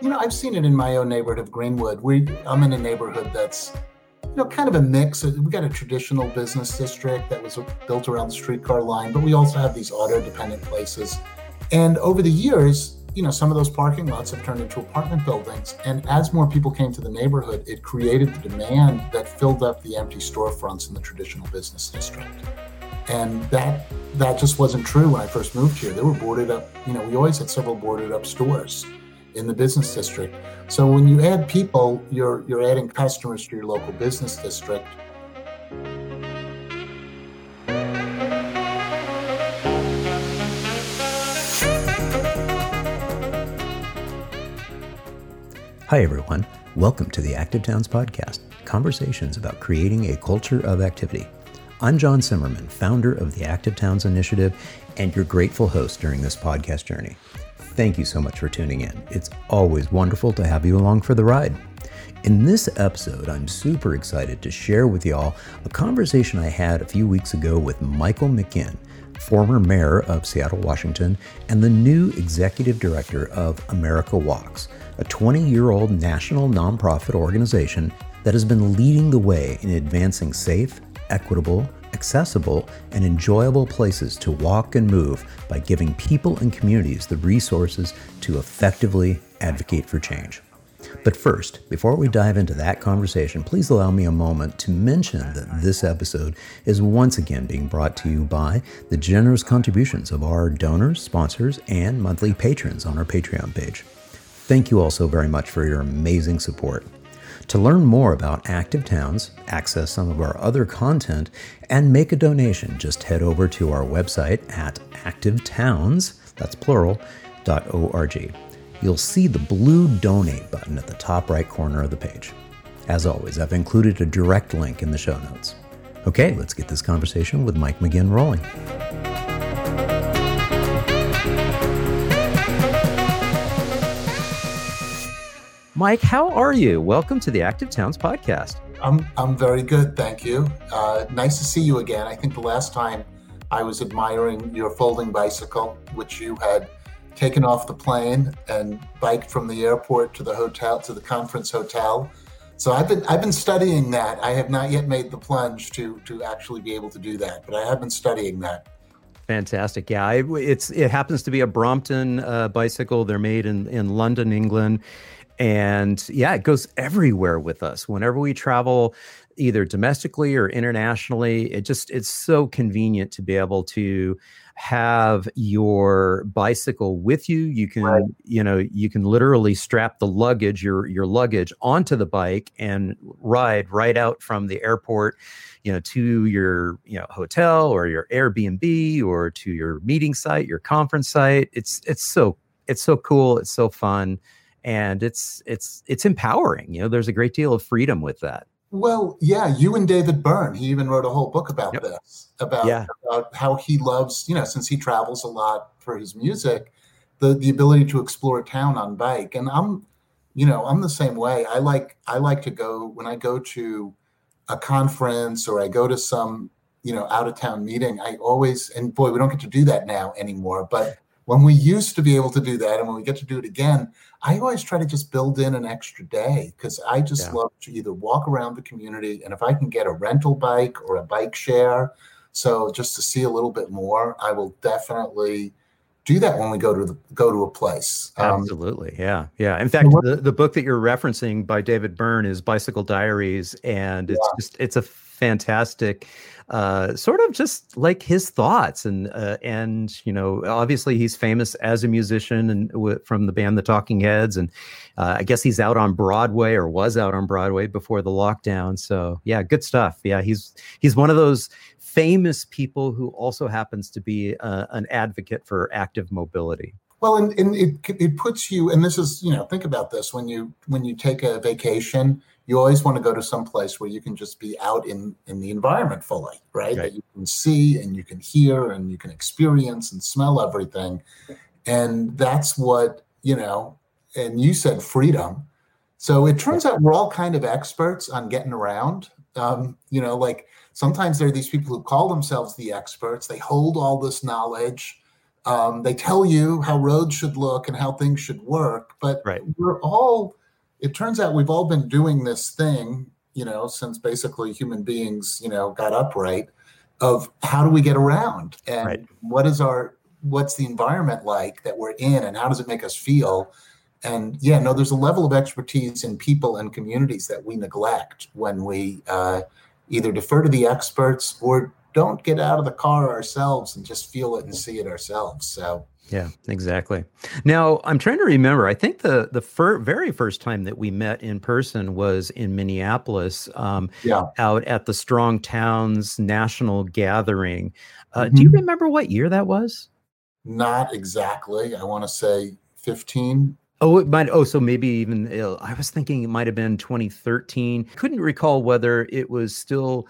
you know, I've seen it in my own neighborhood of Greenwood. We, I'm in a neighborhood that's, you know, kind of a mix. Uh, we got a traditional business district that was built around the streetcar line, but we also have these auto-dependent places. And over the years, you know, some of those parking lots have turned into apartment buildings. And as more people came to the neighborhood, it created the demand that filled up the empty storefronts in the traditional business district. And that that just wasn't true when I first moved here. They were boarded up, you know, we always had several boarded up stores in the business district. So when you add people, you're you're adding customers to your local business district. Hi everyone. Welcome to the Active Towns podcast. Conversations about creating a culture of activity. I'm John Zimmerman, founder of the Active Towns Initiative and your grateful host during this podcast journey. Thank you so much for tuning in. It's always wonderful to have you along for the ride. In this episode, I'm super excited to share with y'all a conversation I had a few weeks ago with Michael McGinn, former mayor of Seattle, Washington, and the new executive director of America Walks, a 20 year old national nonprofit organization that has been leading the way in advancing safe, equitable, accessible, and enjoyable places to walk and move by giving people and communities the resources to effectively advocate for change. But first, before we dive into that conversation, please allow me a moment to mention that this episode is once again being brought to you by the generous contributions of our donors, sponsors, and monthly patrons on our Patreon page. Thank you all so very much for your amazing support. To learn more about Active Towns, access some of our other content, and make a donation, just head over to our website at activetowns, that's plural, .org. You'll see the blue donate button at the top right corner of the page. As always, I've included a direct link in the show notes. Okay, let's get this conversation with Mike McGinn rolling. Mike, how are you? Welcome to the Active Towns podcast. I'm I'm very good, thank you. Uh, nice to see you again. I think the last time I was admiring your folding bicycle, which you had taken off the plane and biked from the airport to the hotel to the conference hotel. So I've been I've been studying that. I have not yet made the plunge to to actually be able to do that, but I have been studying that. Fantastic. Yeah, it's it happens to be a Brompton uh, bicycle. They're made in in London, England and yeah, it goes everywhere with us. Whenever we travel, either domestically or internationally, it just it's so convenient to be able to have your bicycle with you you can right. you know you can literally strap the luggage your your luggage onto the bike and ride right out from the airport you know to your you know hotel or your airbnb or to your meeting site your conference site it's it's so it's so cool it's so fun and it's it's it's empowering you know there's a great deal of freedom with that well yeah you and david byrne he even wrote a whole book about yep. this about, yeah. about how he loves you know since he travels a lot for his music the the ability to explore a town on bike and i'm you know i'm the same way i like i like to go when i go to a conference or i go to some you know out of town meeting i always and boy we don't get to do that now anymore but when we used to be able to do that and when we get to do it again i always try to just build in an extra day because i just yeah. love to either walk around the community and if i can get a rental bike or a bike share so just to see a little bit more i will definitely do that when we go to the, go to a place. Um, Absolutely, yeah, yeah. In fact, the, the book that you're referencing by David Byrne is Bicycle Diaries, and it's yeah. just it's a fantastic uh, sort of just like his thoughts and uh, and you know obviously he's famous as a musician and w- from the band the Talking Heads and uh, I guess he's out on Broadway or was out on Broadway before the lockdown so yeah good stuff yeah he's he's one of those famous people who also happens to be uh, an advocate for active mobility. Well, and, and it it puts you, and this is you know think about this when you when you take a vacation, you always want to go to some place where you can just be out in in the environment fully right, right. that you can see and you can hear and you can experience and smell everything and that's what you know and you said freedom so it turns out we're all kind of experts on getting around um, you know like sometimes there are these people who call themselves the experts they hold all this knowledge Um, they tell you how roads should look and how things should work, but right. we're all. It turns out we've all been doing this thing, you know, since basically human beings, you know, got upright. Of how do we get around and right. what is our what's the environment like that we're in and how does it make us feel and yeah no there's a level of expertise in people and communities that we neglect when we uh, either defer to the experts or don't get out of the car ourselves and just feel it and see it ourselves. So yeah, exactly. Now I'm trying to remember. I think the the fir- very first time that we met in person was in Minneapolis, um, yeah. out at the Strong Towns National Gathering. Uh, mm-hmm. Do you remember what year that was? Not exactly. I want to say 15. Oh, it might. Oh, so maybe even I was thinking it might have been 2013. Couldn't recall whether it was still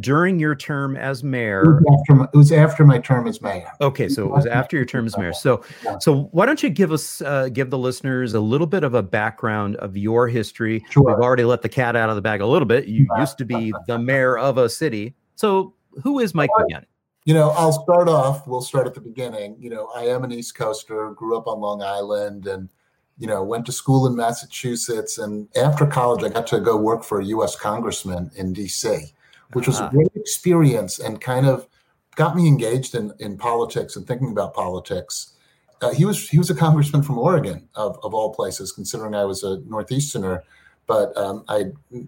during your term as mayor. It was after my, was after my term as mayor. Okay, so it was after your term as mayor. So, yeah. so why don't you give us, uh, give the listeners a little bit of a background of your history? Sure. We've already let the cat out of the bag a little bit. You used to be the mayor of a city. So, who is Mike well? You know, I'll start off. We'll start at the beginning. You know, I am an East Coaster. Grew up on Long Island, and you know, went to school in Massachusetts. And after college, I got to go work for a U.S. congressman in D.C which was uh-huh. a great experience and kind of got me engaged in, in politics and thinking about politics. Uh, he was he was a congressman from Oregon of, of all places, considering I was a northeasterner. But um, I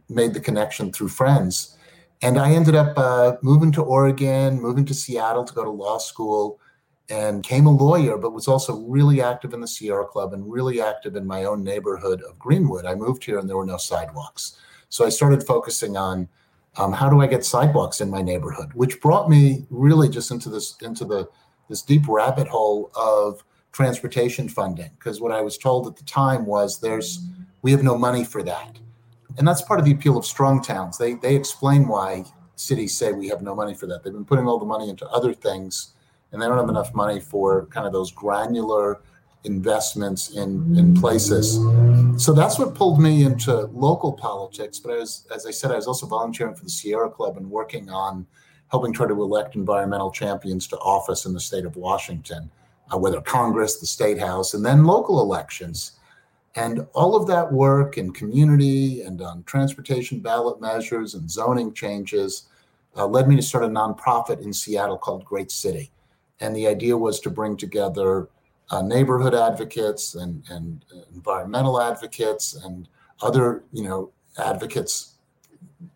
made the connection through friends, and I ended up uh, moving to Oregon, moving to Seattle to go to law school, and became a lawyer. But was also really active in the Sierra Club and really active in my own neighborhood of Greenwood. I moved here and there were no sidewalks, so I started focusing on um, how do I get sidewalks in my neighborhood? Which brought me really just into this into the this deep rabbit hole of transportation funding because what I was told at the time was there's we have no money for that, and that's part of the appeal of strong towns. They they explain why cities say we have no money for that. They've been putting all the money into other things, and they don't have enough money for kind of those granular investments in in places. So that's what pulled me into local politics. But as as I said, I was also volunteering for the Sierra Club and working on helping try to elect environmental champions to office in the state of Washington, uh, whether Congress, the state house, and then local elections. And all of that work in community and on transportation ballot measures and zoning changes uh, led me to start a nonprofit in Seattle called Great City. And the idea was to bring together uh, neighborhood advocates and, and environmental advocates and other, you know, advocates,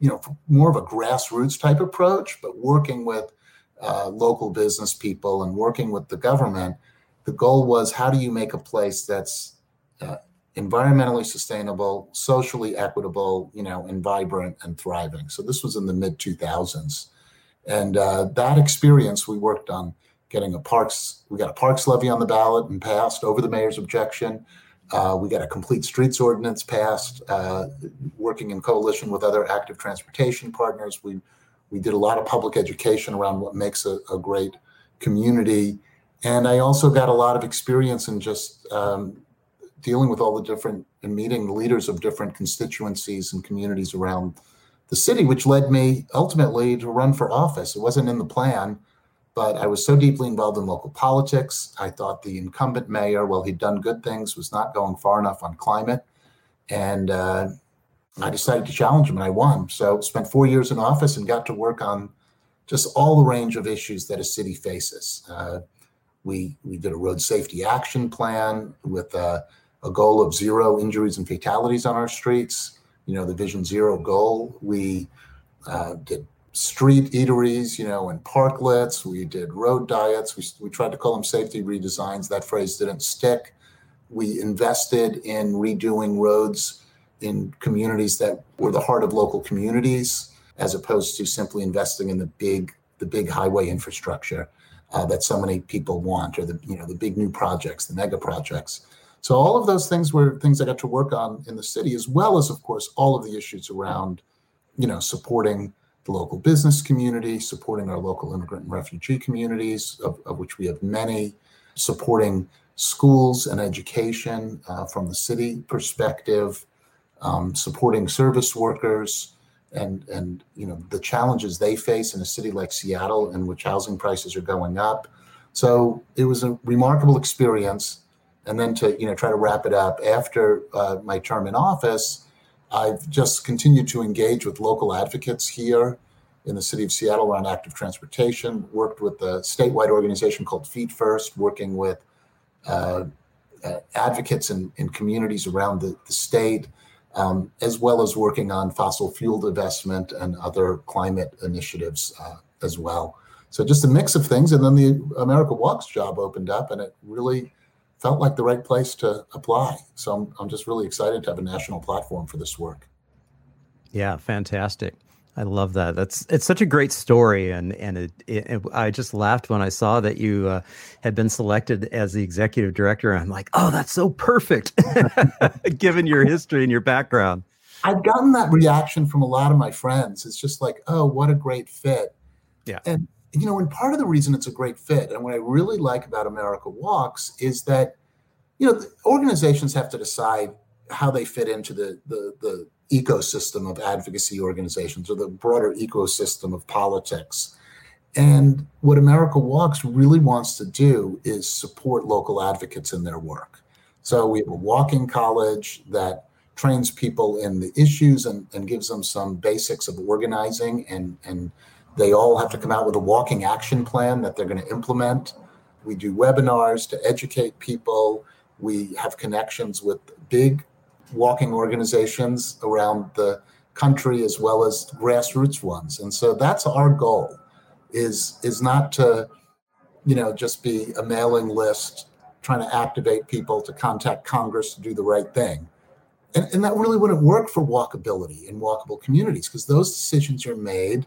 you know, more of a grassroots type approach, but working with uh, local business people and working with the government. The goal was how do you make a place that's uh, environmentally sustainable, socially equitable, you know, and vibrant and thriving. So this was in the mid 2000s, and uh, that experience we worked on getting a parks, we got a parks levy on the ballot and passed over the mayor's objection. Uh, we got a complete streets ordinance passed, uh, working in coalition with other active transportation partners. We we did a lot of public education around what makes a, a great community, and I also got a lot of experience in just um, dealing with all the different and meeting leaders of different constituencies and communities around the city, which led me ultimately to run for office. It wasn't in the plan but I was so deeply involved in local politics. I thought the incumbent mayor, while he'd done good things, was not going far enough on climate. And uh, I decided to challenge him and I won. So spent four years in office and got to work on just all the range of issues that a city faces. Uh, we, we did a road safety action plan with a, a goal of zero injuries and fatalities on our streets. You know, the Vision Zero goal. We uh, did street eateries, you know, and parklets. We did road diets. We, we tried to call them safety redesigns. That phrase didn't stick. We invested in redoing roads in communities that were the heart of local communities, as opposed to simply investing in the big the big highway infrastructure uh, that so many people want, or the you know the big new projects, the mega projects. So all of those things were things I got to work on in the city, as well as, of course, all of the issues around, you know, supporting the local business community, supporting our local immigrant and refugee communities, of, of which we have many, supporting schools and education uh, from the city perspective, um, supporting service workers, and and you know the challenges they face in a city like Seattle, in which housing prices are going up, So it was a remarkable experience. And then to you know try to wrap it up after uh, my term in office, I've just continued to engage with local advocates here in the city of Seattle around active transportation. Worked with a statewide organization called Feet First, working with uh, uh, advocates in, in communities around the, the state, um, as well as working on fossil fuel divestment and other climate initiatives uh, as well. So just a mix of things. And then the America Walks job opened up, and it really felt like the right place to apply. So I'm, I'm just really excited to have a national platform for this work. Yeah, fantastic. I love that. That's it's such a great story, and and it, it, I just laughed when I saw that you uh, had been selected as the executive director. I'm like, oh, that's so perfect, given your history and your background. I've gotten that reaction from a lot of my friends. It's just like, oh, what a great fit. Yeah. And you know, and part of the reason it's a great fit, and what I really like about America Walks is that, you know, organizations have to decide how they fit into the the the ecosystem of advocacy organizations or the broader ecosystem of politics. And what America Walks really wants to do is support local advocates in their work. So we have a walking college that trains people in the issues and, and gives them some basics of organizing and, and they all have to come out with a walking action plan that they're going to implement. We do webinars to educate people. We have connections with big walking organizations around the country as well as grassroots ones. And so that's our goal is is not to you know just be a mailing list trying to activate people to contact Congress to do the right thing. And, and that really wouldn't work for walkability in walkable communities because those decisions are made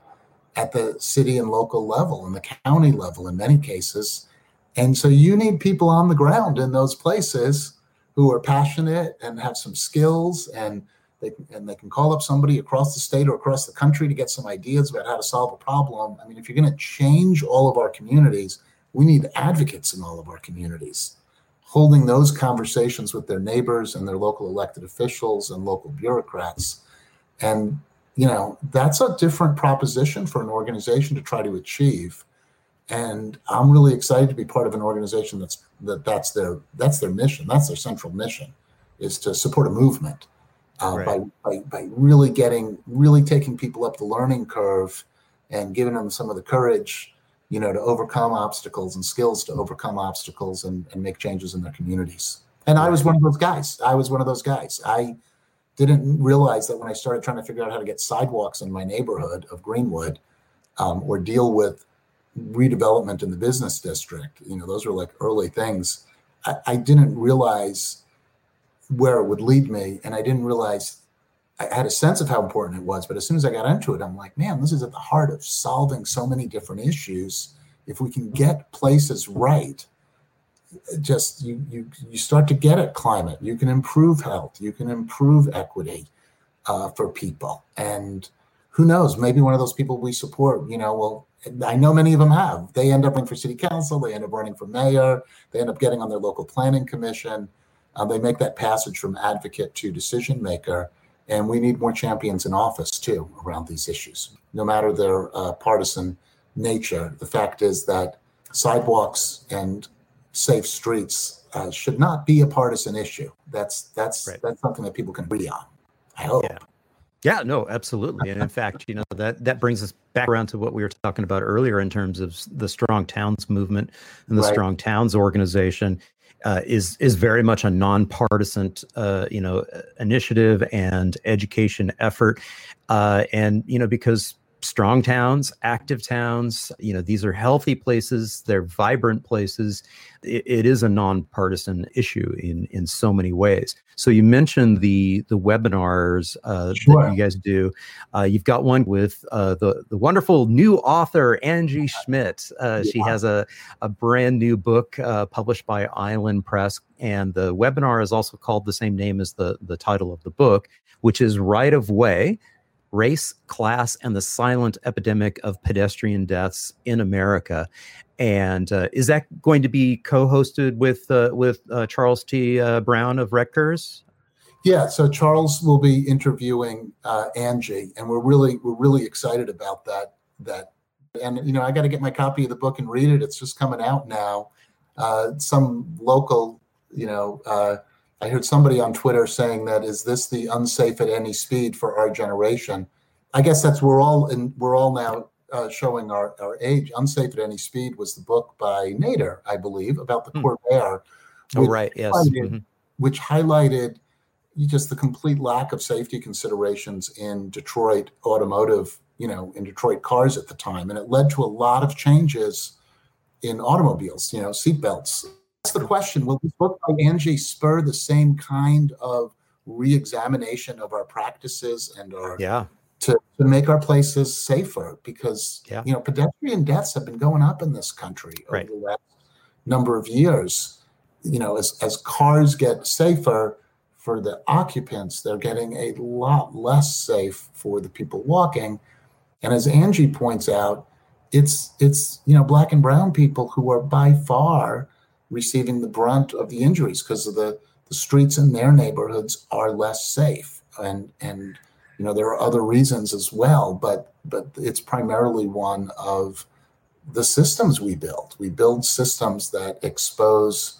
at the city and local level and the county level in many cases. And so you need people on the ground in those places who are passionate and have some skills and they, and they can call up somebody across the state or across the country to get some ideas about how to solve a problem. I mean, if you're going to change all of our communities, we need advocates in all of our communities holding those conversations with their neighbors and their local elected officials and local bureaucrats. And, you know, that's a different proposition for an organization to try to achieve and I'm really excited to be part of an organization that's that that's their that's their mission. That's their central mission, is to support a movement uh, right. by, by by really getting really taking people up the learning curve and giving them some of the courage, you know, to overcome obstacles and skills to overcome obstacles and, and make changes in their communities. And I was one of those guys. I was one of those guys. I didn't realize that when I started trying to figure out how to get sidewalks in my neighborhood of Greenwood, um, or deal with redevelopment in the business district. You know, those were like early things. I, I didn't realize where it would lead me, and I didn't realize I had a sense of how important it was. But as soon as I got into it, I'm like, man, this is at the heart of solving so many different issues. If we can get places right, just you you you start to get at climate. You can improve health. You can improve equity uh, for people, and who knows? Maybe one of those people we support, you know, will I know many of them have. They end up running for city council. They end up running for mayor. They end up getting on their local planning commission. Uh, they make that passage from advocate to decision maker. And we need more champions in office too around these issues, no matter their uh, partisan nature. The fact is that sidewalks and safe streets uh, should not be a partisan issue. That's that's right. that's something that people can agree on. I hope. Yeah. Yeah, no, absolutely. And in fact, you know, that that brings us back around to what we were talking about earlier in terms of the strong towns movement and the right. strong towns organization uh, is is very much a nonpartisan uh, you know initiative and education effort uh, and you know because strong towns, active towns. You know, these are healthy places. They're vibrant places. it, it is a nonpartisan issue in in so many ways. So you mentioned the the webinars uh, sure. that you guys do. Uh, you've got one with uh, the the wonderful new author Angie Schmitt. Uh, yeah. She has a a brand new book uh, published by Island Press, and the webinar is also called the same name as the the title of the book, which is Right of Way race, class, and the silent epidemic of pedestrian deaths in America. And uh, is that going to be co-hosted with uh, with uh, Charles T. Uh, Brown of Rutgers? Yeah, so Charles will be interviewing uh, Angie, and we're really we're really excited about that that And you know, I got to get my copy of the book and read it. It's just coming out now. Uh, some local, you know, I heard somebody on Twitter saying that is this the unsafe at any speed for our generation? I guess that's we're all in. We're all now uh, showing our, our age. Unsafe at Any Speed was the book by Nader, I believe, about the hmm. Corvair. Oh, right. Yes. Highlighted, mm-hmm. Which highlighted just the complete lack of safety considerations in Detroit automotive, you know, in Detroit cars at the time. And it led to a lot of changes in automobiles, you know, seatbelts. That's the question. Will this book by Angie spur the same kind of re-examination of our practices and our yeah to, to make our places safer because yeah. you know pedestrian deaths have been going up in this country right. over the last number of years. You know, as as cars get safer for the occupants, they're getting a lot less safe for the people walking. And as Angie points out, it's it's you know black and brown people who are by far receiving the brunt of the injuries because the the streets in their neighborhoods are less safe. And and you know there are other reasons as well but but it's primarily one of the systems we build. We build systems that expose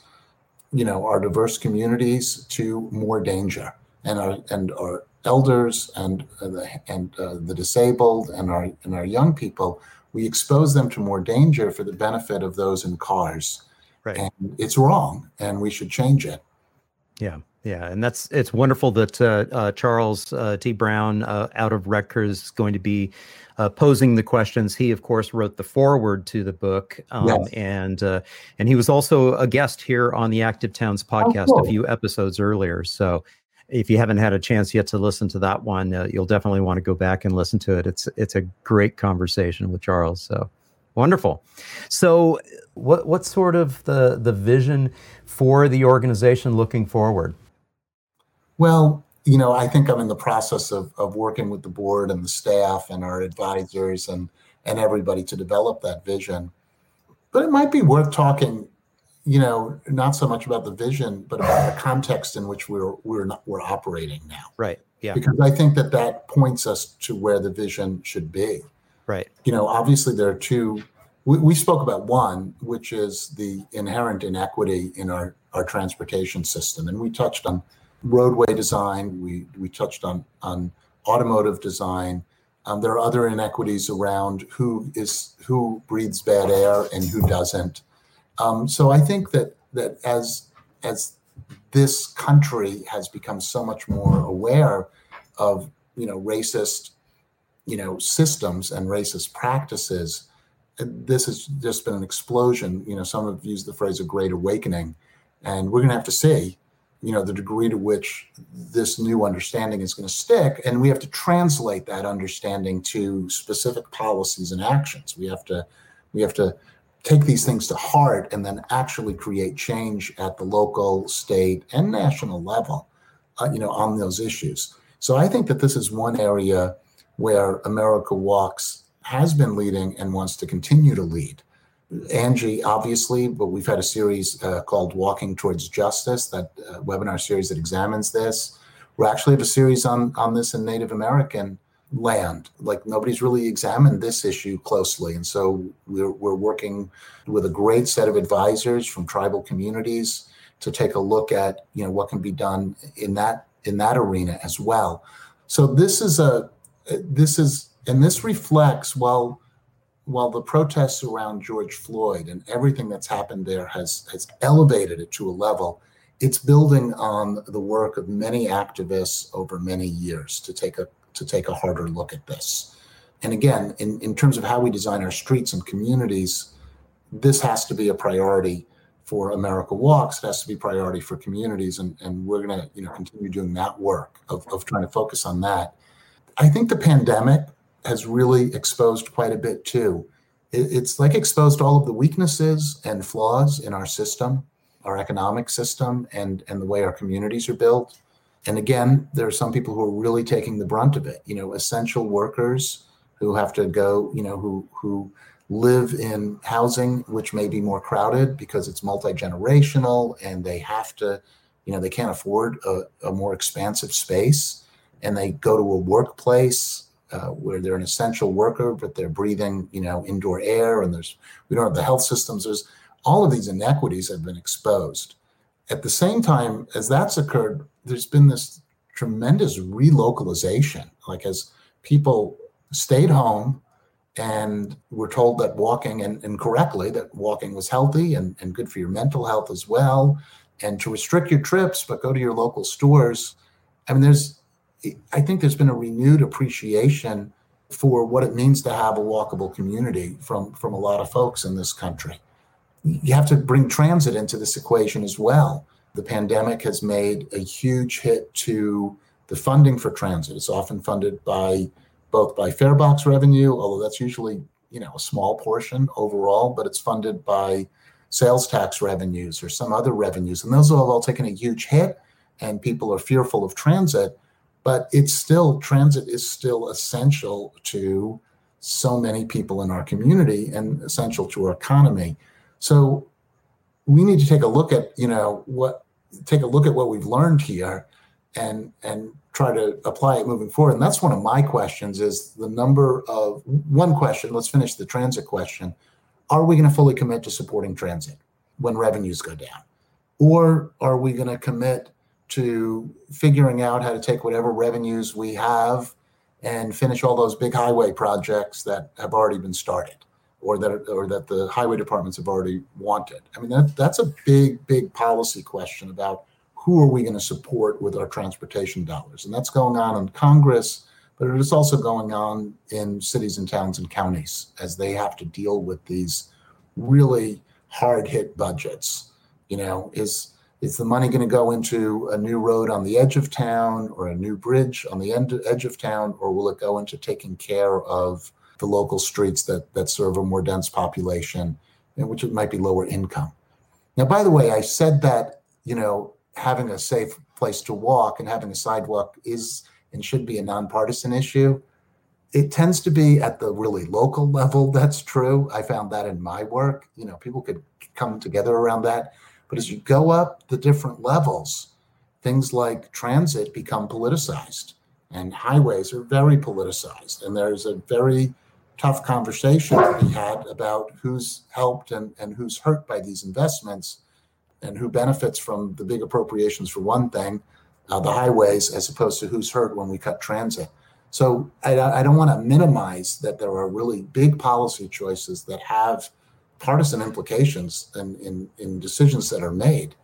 you know our diverse communities to more danger. And our and our elders and uh, the and uh, the disabled and our and our young people we expose them to more danger for the benefit of those in cars right and it's wrong and we should change it yeah yeah, and that's it's wonderful that uh, uh, Charles uh, T. Brown uh, out of Rutgers is going to be uh, posing the questions. He, of course, wrote the foreword to the book, um, yes. and uh, and he was also a guest here on the Active Towns podcast oh, cool. a few episodes earlier. So, if you haven't had a chance yet to listen to that one, you'll definitely want to go back and listen to it. It's it's a great conversation with Charles. So wonderful. So, what what's sort of the the vision for the organization looking forward? Well, you know, I think I'm in the process of, of working with the board and the staff and our advisors and and everybody to develop that vision. But it might be worth talking, you know, not so much about the vision, but about the context in which we're we're not we're operating now. Right. Yeah. Because I think that that points us to where the vision should be. Right. You know, obviously there are two. We, we spoke about one, which is the inherent inequity in our our transportation system, and we touched on roadway design. We we touched on on automotive design. Um, there are other inequities around who is who breathes bad air and who doesn't. Um, so I think that that as as this country has become so much more aware of you know racist you know systems and racist practices, this has just been an explosion. You know, some have used the phrase a great awakening, and we're going to have to see you know the degree to which this new understanding is going to stick and we have to translate that understanding to specific policies and actions we have to we have to take these things to heart and then actually create change at the local state and national level uh, you know on those issues so i think that this is one area where america walks has been leading and wants to continue to lead Angie, obviously, but we've had a series uh, called Walking Towards Justice, that uh, webinar series that examines this. We actually have a series on, on this in Native American land. Like nobody's really examined this issue closely. And so we're, we're working with a great set of advisors from tribal communities to take a look at, you know, what can be done in that in that arena as well. So this is a this is and this reflects well while the protests around George Floyd and everything that's happened there has has elevated it to a level, it's building on the work of many activists over many years to take a to take a harder look at this. And again, in, in terms of how we design our streets and communities, this has to be a priority for America Walks. It has to be priority for communities, and, and we're going to you know continue doing that work of, of trying to focus on that. I think the pandemic has really exposed quite a bit too. it's like exposed all of the weaknesses and flaws in our system, our economic system, and and the way our communities are built. And again, there are some people who are really taking the brunt of it. You know, essential workers who have to go. You know, who who live in housing which may be more crowded because it's multi generational, and they have to. You know, they can't afford a, a more expansive space, and they go to a workplace uh, where they're an essential worker, but they're breathing, you know, indoor air, and there's we don't have the health systems. There's all of these inequities have been exposed. At the same time as that's occurred, there's been this tremendous relocalization. Like as people stayed home and were told that walking and, and correctly that walking was healthy and, and good for your mental health as well and to restrict your trips but go to your local stores i mean there's I think there's been a renewed appreciation for what it means to have a walkable community from from a lot of folks in this country. You have to bring transit into this equation as well. The pandemic has made a huge hit to the funding for transit. It's often funded by both by farebox revenue, although that's usually you know a small portion overall, but it's funded by sales tax revenues or some other revenues, and those have all taken a huge hit. And people are fearful of transit but it's still transit is still essential to so many people in our community and essential to our economy. So we need to take a look at you know what take a look at what we've learned here and and try to apply it moving forward. And that's one of my questions is the number of one question let's finish the transit question. Are we going to fully commit to supporting transit when revenues go down? Or are we going to commit to figuring out how to take whatever revenues we have and finish all those big highway projects that have already been started or that or that the highway departments have already wanted. I mean that that's a big big policy question about who are we going to support with our transportation dollars and that's going on in Congress but it is also going on in cities and towns and counties as they have to deal with these really hard hit budgets. You know, is is the money going to go into a new road on the edge of town or a new bridge on the end, edge of town, or will it go into taking care of the local streets that, that serve a more dense population, and which might be lower income? Now, by the way, I said that, you know, having a safe place to walk and having a sidewalk is and should be a nonpartisan issue. It tends to be at the really local level that's true. I found that in my work. You know, people could come together around that but as you go up the different levels, things like transit become politicized and highways are very politicized. And there's a very tough conversation to be had about who's helped and, and who's hurt by these investments and who benefits from the big appropriations for one thing, uh, the highways, as opposed to who's hurt when we cut transit. So I, I don't want to minimize that there are really big policy choices that have partisan implications in, in, in decisions that are made.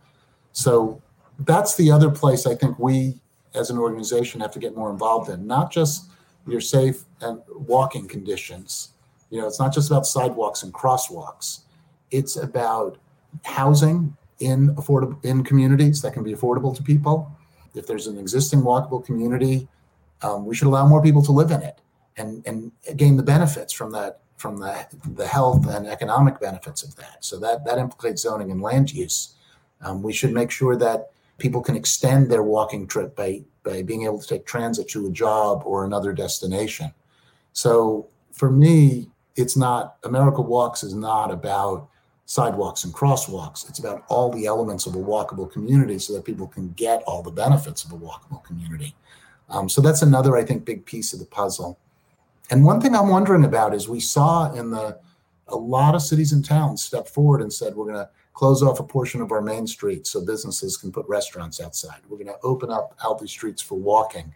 So that's the other place I think we as an organization have to get more involved in, not just your safe and walking conditions. You know, it's not just about sidewalks and crosswalks. It's about housing in affordable in communities that can be affordable to people. If there's an existing walkable community, um, we should allow more people to live in it and and gain the benefits from that from the, the health and economic benefits of that. So that, that implicates zoning and land use. Um, we should make sure that people can extend their walking trip by, by being able to take transit to a job or another destination. So for me, it's not, America Walks is not about sidewalks and crosswalks. It's about all the elements of a walkable community so that people can get all the benefits of a walkable community. Um, so that's another, I think, big piece of the puzzle. And one thing I'm wondering about is we saw in the a lot of cities and towns step forward and said we're going to close off a portion of our main street so businesses can put restaurants outside. We're going to open up healthy streets for walking.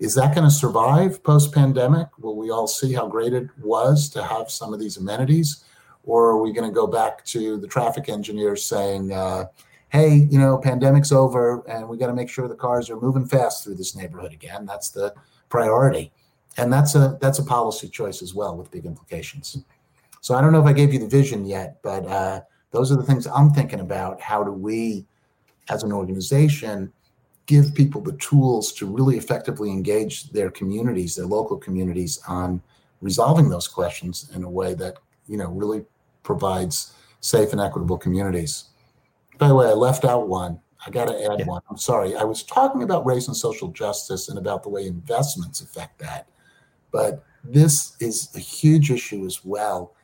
Is that going to survive post pandemic? Will we all see how great it was to have some of these amenities? Or are we going to go back to the traffic engineers saying, uh, hey, you know, pandemic's over and we got to make sure the cars are moving fast through this neighborhood again? That's the priority and that's a that's a policy choice as well with big implications. So I don't know if I gave you the vision yet, but uh, those are the things I'm thinking about. How do we, as an organization, give people the tools to really effectively engage their communities, their local communities, on resolving those questions in a way that you know really provides safe and equitable communities. By the way, I left out one. I got to add yeah. one. I'm sorry. I was talking about race and social justice and about the way investments affect that. But this is a huge issue as well.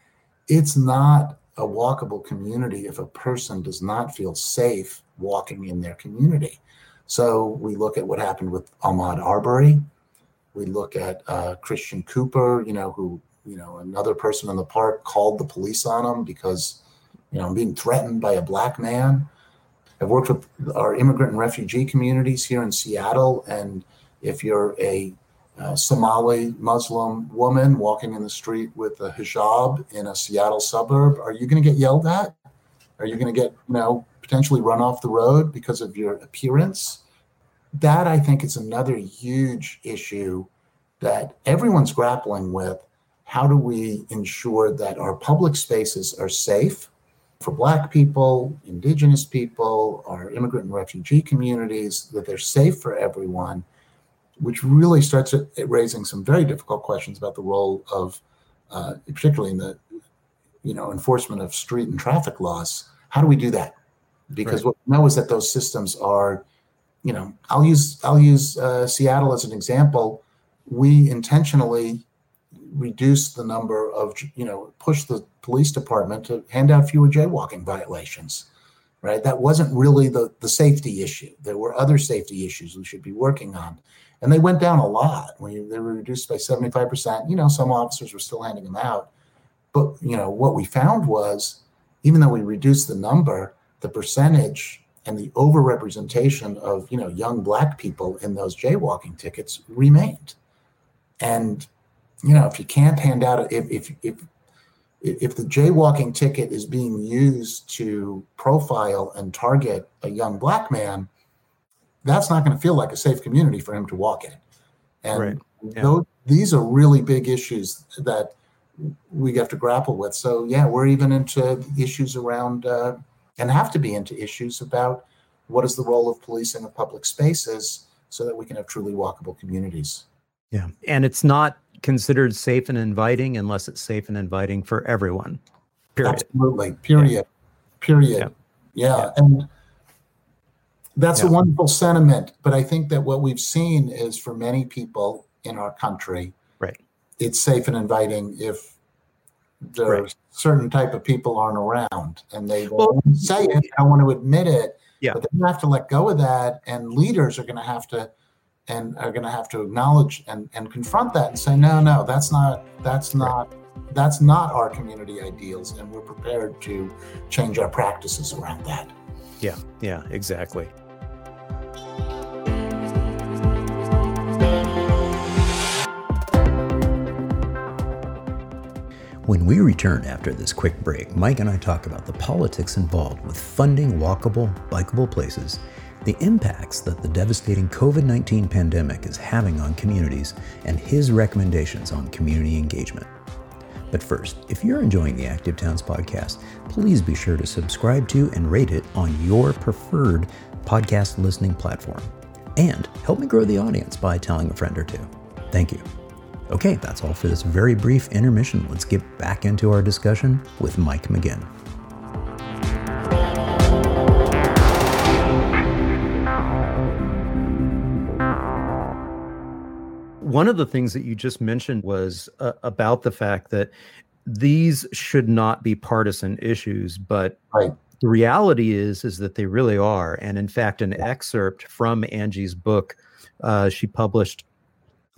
It's not a walkable community if a person does not feel safe walking in their community. So we look at what happened with Ahmaud Arbery. We look at uh, Christian Cooper, you know, who you know another person in the park called the police on him because you know being threatened by a black man. I've worked with our immigrant and refugee communities here in Seattle, and if you're a Somali Muslim woman walking in the street with a hijab in a Seattle suburb, are you going to get yelled at? Are you going to get, you know, potentially run off the road because of your appearance? That I think is another huge issue that everyone's grappling with. How do we ensure that our public spaces are safe for Black people, Indigenous people, our immigrant and refugee communities, that they're safe for everyone? Which really starts raising some very difficult questions about the role of, uh, particularly in the, you know, enforcement of street and traffic laws. How do we do that? Because right. what we know is that those systems are, you know, I'll use I'll use uh, Seattle as an example. We intentionally reduce the number of, you know, push the police department to hand out fewer jaywalking violations right? That wasn't really the, the safety issue. There were other safety issues we should be working on and they went down a lot. When they were reduced by 75%, you know, some officers were still handing them out. But, you know, what we found was even though we reduced the number, the percentage and the overrepresentation of, you know, young black people in those jaywalking tickets remained. And, you know, if you can't hand out, if, if, if, if the jaywalking ticket is being used to profile and target a young black man, that's not going to feel like a safe community for him to walk in. And right. yeah. those, these are really big issues that we have to grapple with. So yeah, we're even into issues around uh, and have to be into issues about what is the role of policing of public spaces so that we can have truly walkable communities. Yeah, and it's not considered safe and inviting unless it's safe and inviting for everyone. Period. Absolutely. Period. Yeah. Period. Yeah. yeah. yeah. And that's yeah. a wonderful sentiment, but I think that what we've seen is for many people in our country, right? It's safe and inviting if there's right. certain type of people aren't around, and they well, say it. I want to admit it, yeah. But they have to let go of that, and leaders are going to have to and are going to have to acknowledge and, and confront that and say no no that's not that's not that's not our community ideals and we're prepared to change our practices around that yeah yeah exactly When we return after this quick break, Mike and I talk about the politics involved with funding walkable, bikeable places, the impacts that the devastating COVID 19 pandemic is having on communities, and his recommendations on community engagement. But first, if you're enjoying the Active Towns podcast, please be sure to subscribe to and rate it on your preferred podcast listening platform. And help me grow the audience by telling a friend or two. Thank you. Okay, that's all for this very brief intermission. Let's get back into our discussion with Mike McGinn. One of the things that you just mentioned was uh, about the fact that these should not be partisan issues, but right. the reality is is that they really are. And in fact, an excerpt from Angie's book, uh, she published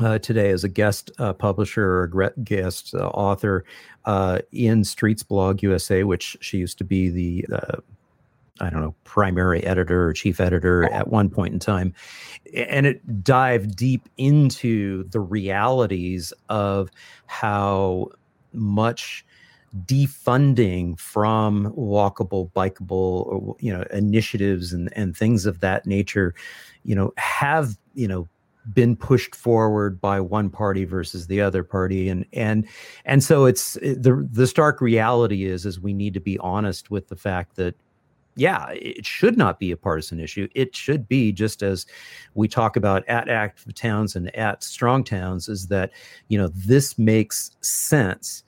uh, today as a guest uh, publisher or guest uh, author uh, in Streetsblog USA, which she used to be the uh, I don't know primary editor or chief editor at one point in time, and it dived deep into the realities of how much defunding from walkable bikeable you know initiatives and and things of that nature you know have you know been pushed forward by one party versus the other party. And and and so it's the the stark reality is is we need to be honest with the fact that yeah it should not be a partisan issue. It should be just as we talk about at active towns and at strong towns is that you know this makes sense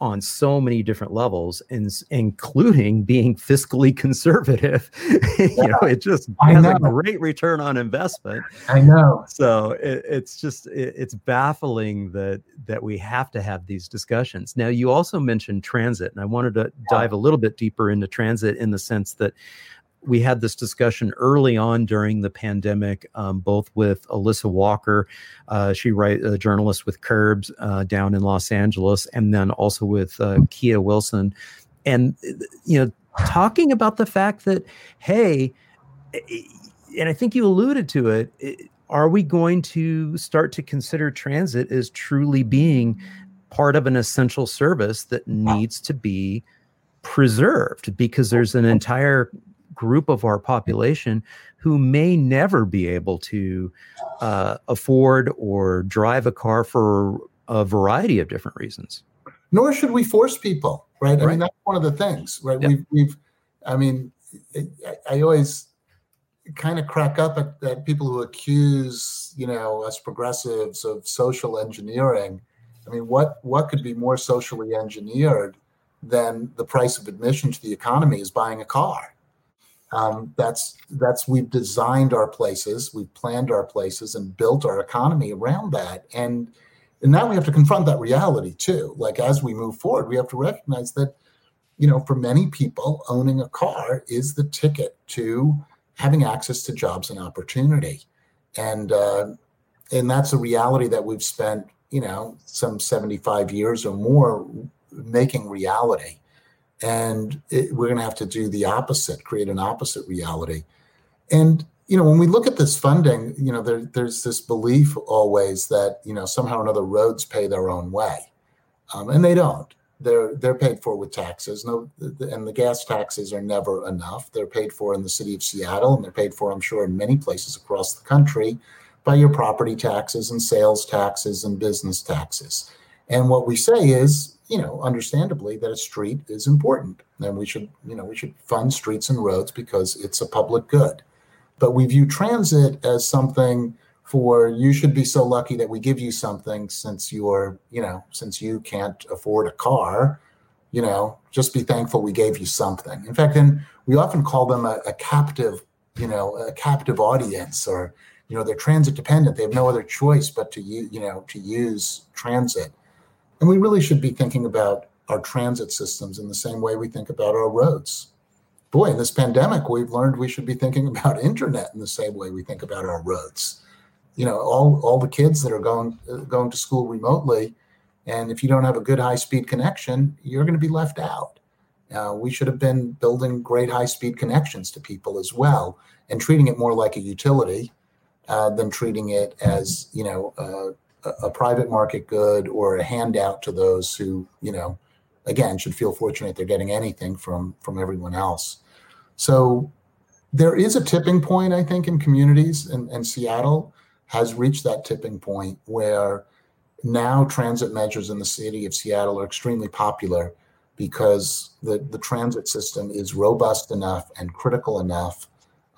on so many different levels, including being fiscally conservative. you know, it just has a great return on investment. I know. So it, it's just it, it's baffling that that we have to have these discussions. Now, you also mentioned transit, and I wanted to dive a little bit deeper into transit in the sense that we had this discussion early on during the pandemic, um, both with Alissa Walker, uh, she write a journalist with Curbed uh, down in Los Angeles, and then also with uh, Kea Wilson, and you know, talking about the fact that hey, and I think you alluded to it. Are we going to start to consider transit as truly being part of an essential service that needs to be preserved because there's an entire group of our population who may never be able to uh, afford or drive a car for a variety of different reasons. Nor should we force people, right? right. I mean, that's one of the things, right? Yep. We've, we've, I mean, I, I always kind of crack up at, at, people who accuse, you know, us progressives of social engineering. I mean, what what could be more socially engineered than the price of admission to the economy is buying a car? Um, that's that's we've designed our places, we've planned our places, and built our economy around that. And and now we have to confront that reality too. Like as we move forward, we have to recognize that, you know, for many people, owning a car is the ticket to having access to jobs and opportunity, and uh, and that's a reality that we've spent, you know, some seventy five years or more making reality and it, we're going to have to do the opposite create an opposite reality. And you know when we look at this funding you know there, there's this belief always that you know somehow or another roads pay their own way. Um, and they don't. They're they're paid for with taxes. No and the gas taxes are never enough. They're paid for in the city of seattle and they're paid for i'm sure in many places across the country by your property taxes and sales taxes and business taxes. And what we say is you know, understandably, that a street is important, and we should, you know, we should fund streets and roads because it's a public good. But we view transit as something for you should be so lucky that we give you something since you're, you know, since you can't afford a car, you know, just be thankful we gave you something. In fact, then we often call them a, a captive, you know, a captive audience, or you know, they're transit dependent. They have no other choice but to use, you know, to use transit. And we really should be thinking about our transit systems in the same way we think about our roads. Boy, in this pandemic, we've learned we should be thinking about internet in the same way we think about our roads. You know, all, all the kids that are going going to school remotely, and if you don't have a good high speed connection, you're going to be left out. Uh, we should have been building great high speed connections to people as well, and treating it more like a utility uh, than treating it as you know a private market good or a handout to those who, you know, again, should feel fortunate they're getting anything from from everyone else. So there is a tipping point, I think, in communities, and, and Seattle has reached that tipping point where now transit measures in the city of Seattle are extremely popular because the, the transit system is robust enough and critical enough,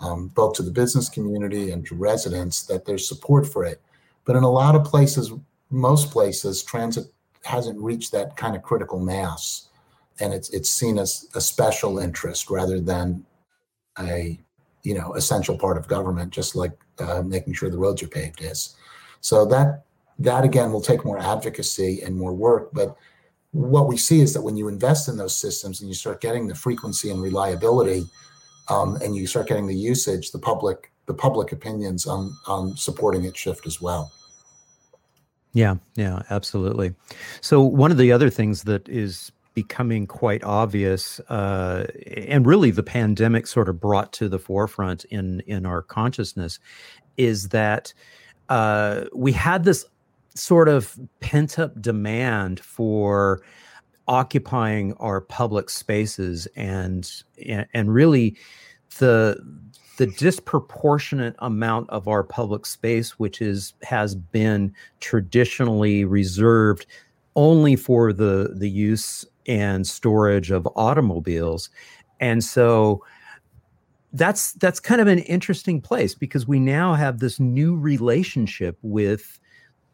um, both to the business community and to residents, that there's support for it. But in a lot of places, most places, transit hasn't reached that kind of critical mass, and it's it's seen as a special interest rather than a you know essential part of government, just like uh, making sure the roads are paved is. So that that again will take more advocacy and more work, but what we see is that when you invest in those systems and you start getting the frequency and reliability um, and you start getting the usage the public the public opinions on on supporting it shift as well. Yeah, yeah, absolutely. So one of the other things that is becoming quite obvious, uh, and really the pandemic sort of brought to the forefront in in our consciousness, is that uh, we had this sort of pent up demand for occupying our public spaces and and really the the disproportionate amount of our public space, which is has been traditionally reserved only for the the use and storage of automobiles, and so that's that's kind of an interesting place because we now have this new relationship with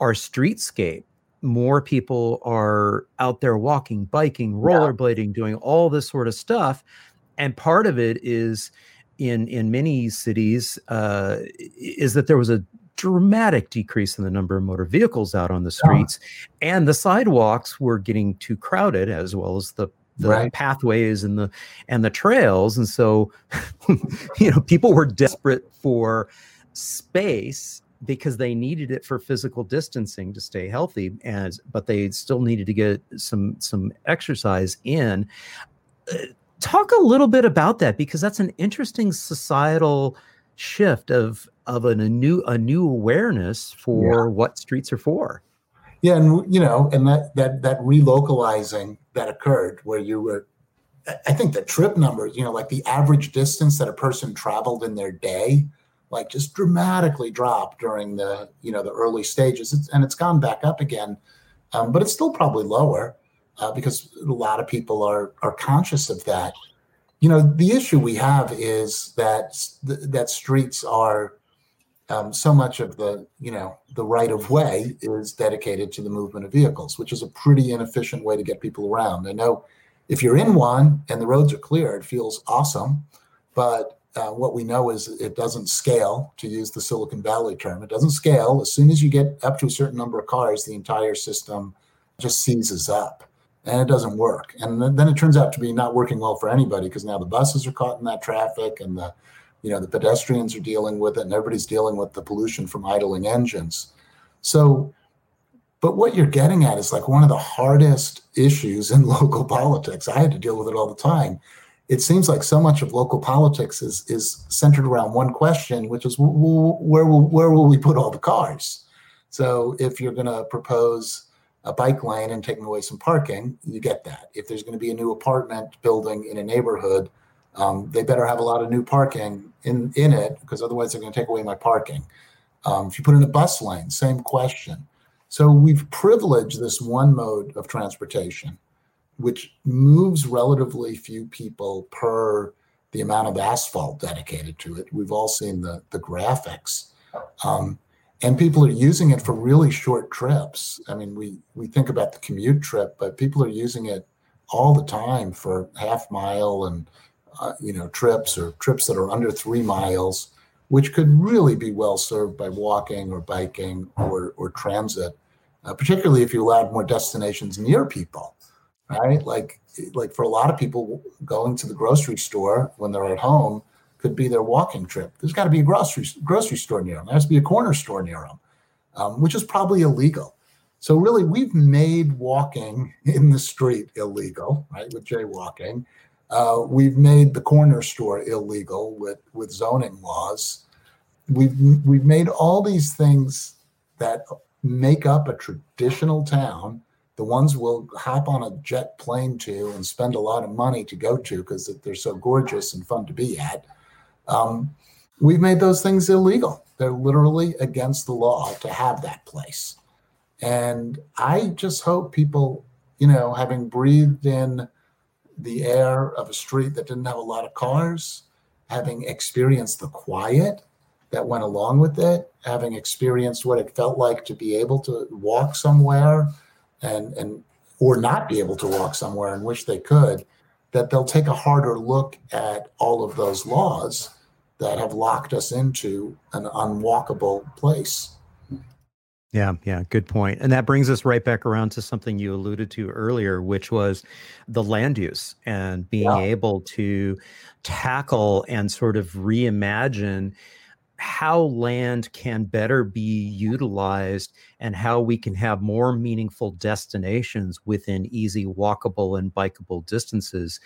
our streetscape. More people are out there walking biking rollerblading yeah. doing all this sort of stuff. And part of it is in in many cities uh, is that there was a dramatic decrease in the number of motor vehicles out on the streets, and the sidewalks were getting too crowded, as well as the the right. pathways and the and the trails and so you know people were desperate for space because they needed it for physical distancing to stay healthy and but they still needed to get some some exercise in uh, talk a little bit about that because that's an interesting societal shift of of an, a new a new awareness for yeah. what streets are for. Yeah and you know and that that that relocalizing that occurred where you were i think the trip numbers you know like the average distance that a person traveled in their day like just dramatically dropped during the you know the early stages. It's, and it's gone back up again um, but it's still probably lower uh, because a lot of people are are conscious of that you know the issue we have is that that streets are um, so much of the you know the right of way is dedicated to the movement of vehicles which is a pretty inefficient way to get people around i know if you're in one and the roads are clear it feels awesome but uh, what we know is it doesn't scale, to use the Silicon Valley term. It doesn't scale. As soon as you get up to a certain number of cars, the entire system just seizes up and it doesn't work. And then it turns out to be not working well for anybody because now the buses are caught in that traffic and the you know the pedestrians are dealing with it and everybody's dealing with the pollution from idling engines. So but what you're getting at is like one of the hardest issues in local politics. I had to deal with it all the time it seems like so much of local politics is is centered around one question, which is where will where will we put all the cars? So if you're going to propose a bike lane and taking away some parking, you get that. If there's going to be a new apartment building in a neighborhood, um, they better have a lot of new parking in in it because otherwise they're going to take away my parking. Um, if you put in a bus lane, same question. So we've privileged this one mode of transportation which moves relatively few people per the amount of asphalt dedicated to it. We've all seen the, the graphics. Um, and people are using it for really short trips. I mean, we, we think about the commute trip, but people are using it all the time for half mile and uh, you know trips or trips that are under three miles, which could really be well served by walking or biking or, or transit, uh, particularly if you allowed more destinations near people right? Like like for a lot of people, going to the grocery store when they're at home could be their walking trip. There's got to be a grocery grocery store near them. There has to be a corner store near them, um, which is probably illegal. So really, we've made walking in the street illegal, right? With jaywalking, uh, we've made the corner store illegal with with zoning laws. We've we've made all these things that make up a traditional town the ones we'll hop on a jet plane to and spend a lot of money to go to because they're so gorgeous and fun to be at. Um, we've made those things illegal. They're literally against the law to have that place. And I just hope people, you know, having breathed in the air of a street that didn't have a lot of cars, having experienced the quiet that went along with it, having experienced what it felt like to be able to walk somewhere and and or not be able to walk somewhere and wish they could, that they'll take a harder look at all of those laws that have locked us into an unwalkable place. Yeah, yeah, good point. And that brings us right back around to something you alluded to earlier, which was the land use and being yeah. able to tackle and sort of reimagine how land can better be utilized and how we can have more meaningful destinations within easy walkable and bikeable distances.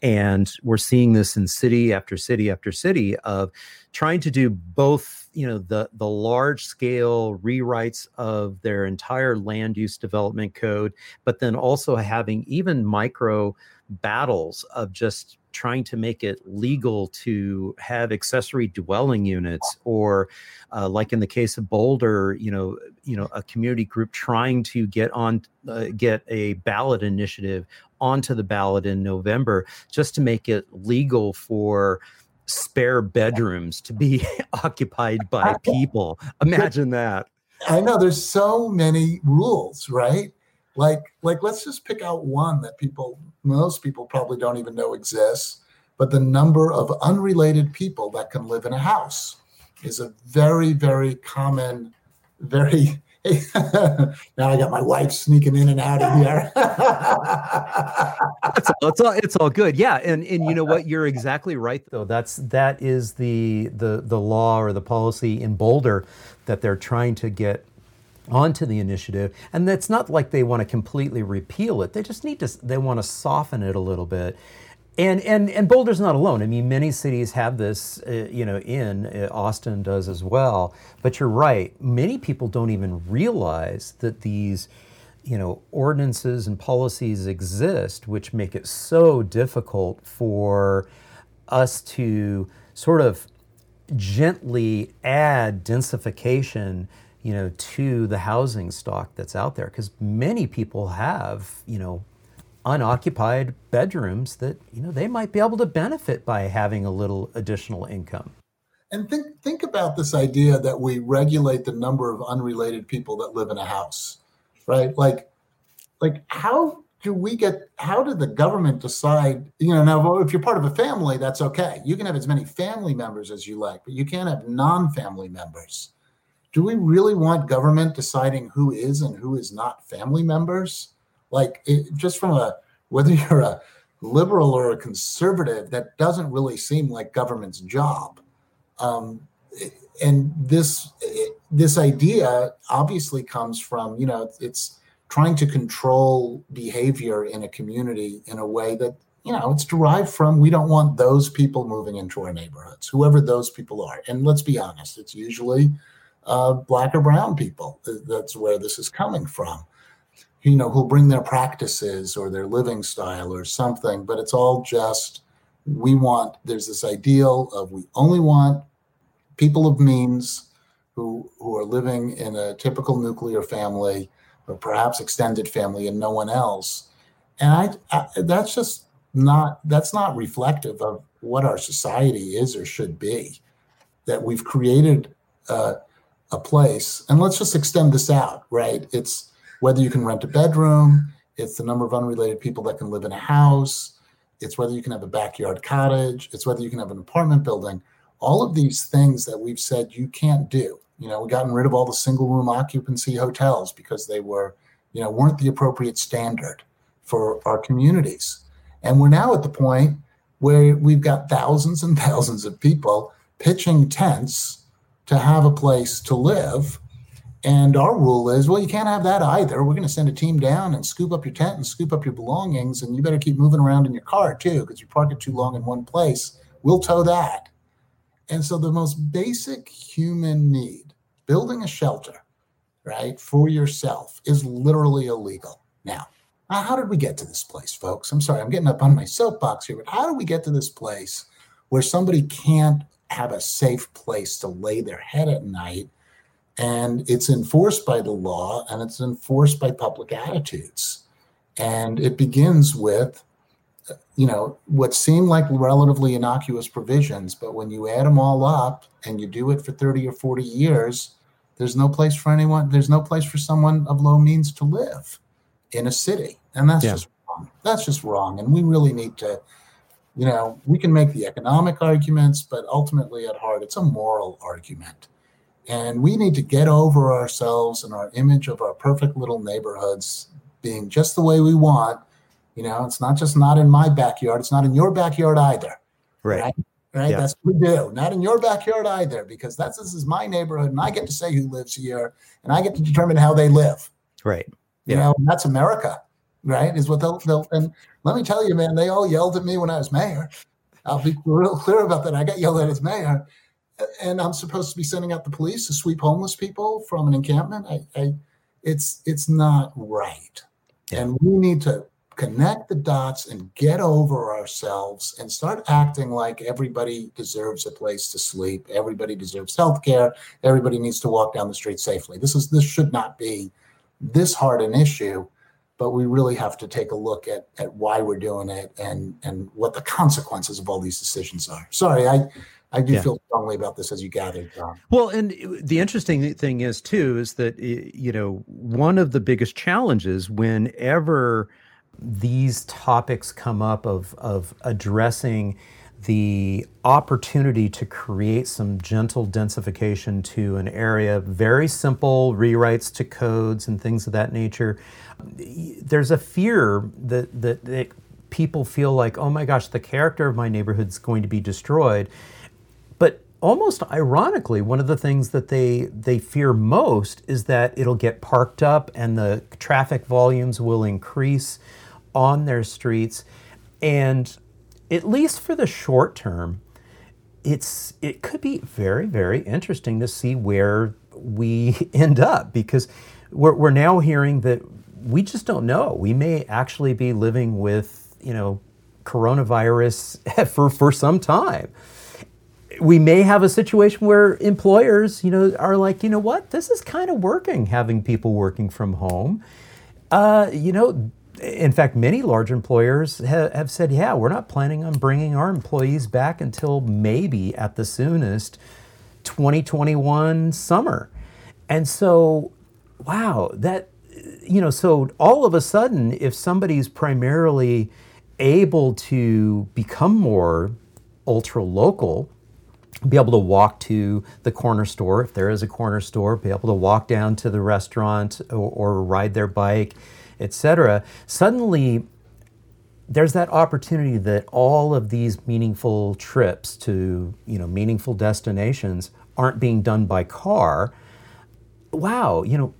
And we're seeing this in city after city after city of trying to do both you know the the large scale rewrites of their entire land use development code but then also having even micro battles of just trying to make it legal to have accessory dwelling units or uh, like in the case of boulder you know you know a community group trying to get on uh, get a ballot initiative onto the ballot in november just to make it legal for spare bedrooms to be occupied by people. Imagine that. I know there's so many rules right like like let's just pick out one that people most people probably don't even know exists but the number of unrelated people that can live in a house is a very very common very now I got my wife sneaking in and out of here. it's, all, it's all it's all good, yeah. And and you know what? You're exactly right, though. That's that is the the the law or the policy in Boulder that they're trying to get onto the initiative and it's not like they want to completely repeal it they just need to they want to soften it a little bit and and and Boulder's not alone. I mean, many cities have this, uh, you know, in uh, Austin does as well. But you're right. Many people don't even realize that these, you know, ordinances and policies exist, which make it so difficult for us to sort of gently add densification you know to the housing stock that's out there because many people have you know unoccupied bedrooms that you know they might be able to benefit by having a little additional income. And think think about this idea that we regulate the number of unrelated people that live in a house, right? Like like how do we get how did the government decide you know now if you're part of a family that's okay you can have as many family members as you like but you can't have non-family members do we really want government deciding who is and who is not family members like it, just from a whether you're a liberal or a conservative, that doesn't really seem like government's job. Um, and this this idea obviously comes from you know it's trying to control behavior in a community in a way that you know it's derived from we don't want those people moving into our neighborhoods whoever those people are and let's be honest it's usually uh, black or brown people. That's where this is coming from. You know, who'll bring their practices or their living style or something, but it's all just we want there's this ideal of we only want people of means who who are living in a typical nuclear family or perhaps extended family and no one else. And I, I that's just not that's not reflective of what our society is or should be. That we've created uh, a place and let's just extend this out right it's whether you can rent a bedroom, it's the number of unrelated people that can live in a house, it's whether you can have a backyard cottage, it's whether you can have an apartment building. All of these things that we've said you can't do. You know, we've gotten rid of all the single room occupancy hotels because they were, you know, weren't the appropriate standard for our communities. And we're now at the point where we've got thousands and thousands of people pitching tents to have a place to live and our rule is, well, you can't have that either. We're going to send a team down and scoop up your tent and scoop up your belongings, and you better keep moving around in your car too, because you park it too long in one place. We'll tow that. And so, the most basic human need, building a shelter, right, for yourself, is literally illegal. Now, how did we get to this place, folks? I'm sorry, I'm getting up on my soapbox here, but how do we get to this place where somebody can't have a safe place to lay their head at night? and it's enforced by the law and it's enforced by public attitudes and it begins with uh, you know what seem like relatively innocuous provisions but when you add them all up and you do it for 30 or 40 years there's no place for anyone there's no place for someone of low means to live in a city and that's yeah. just wrong that's just wrong and we really need to you know we can make the economic arguments but ultimately at heart it's a moral argument and we need to get over ourselves and our image of our perfect little neighborhoods being just the way we want. You know, it's not just not in my backyard, it's not in your backyard either. Right. Right. right? Yeah. That's what we do. Not in your backyard either, because that's this is my neighborhood and I get to say who lives here and I get to determine how they live. Right. Yeah. You know, that's America, right? Is what they'll, they'll and let me tell you, man, they all yelled at me when I was mayor. I'll be real clear about that. I got yelled at as mayor and I'm supposed to be sending out the police to sweep homeless people from an encampment. I, I it's it's not right, yeah. and we need to connect the dots and get over ourselves and start acting like everybody deserves a place to sleep. Everybody deserves health care. Everybody needs to walk down the street safely. This is this should not be this hard an issue, but we really have to take a look at at why we're doing it and and what the consequences of all these decisions are. Sorry, I I do yeah. feel strongly about this, as you gathered, John. Well, and the interesting thing is too is that you know one of the biggest challenges whenever these topics come up of of addressing the opportunity to create some gentle densification to an area, very simple rewrites to codes and things of that nature. There's a fear that, that, that people feel like, oh my gosh, the character of my neighborhood is going to be destroyed. But almost ironically, one of the things that they they fear most is that it'll get parked up and the traffic volumes will increase on their streets. And at least for the short term, it's it could be very very interesting to see where we end up because we're, we're now hearing that we just don't know. We may actually be living with you know coronavirus for for some time. We may have a situation where employers, you know, are like, you know what, this is kind of working, having people working from home. Uh, you know, in fact, many large employers ha- have said, yeah, we're not planning on bringing our employees back until maybe at the soonest 2021 summer. And so, wow, that, you know, so all of a sudden, if somebody's primarily able to become more ultra local, be able to walk to the corner store if there is a corner store, be able to walk down to the restaurant or, or ride their bike etc., suddenly there's that opportunity that all of these meaningful trips to you know meaningful destinations aren't being done by car. Wow, you know,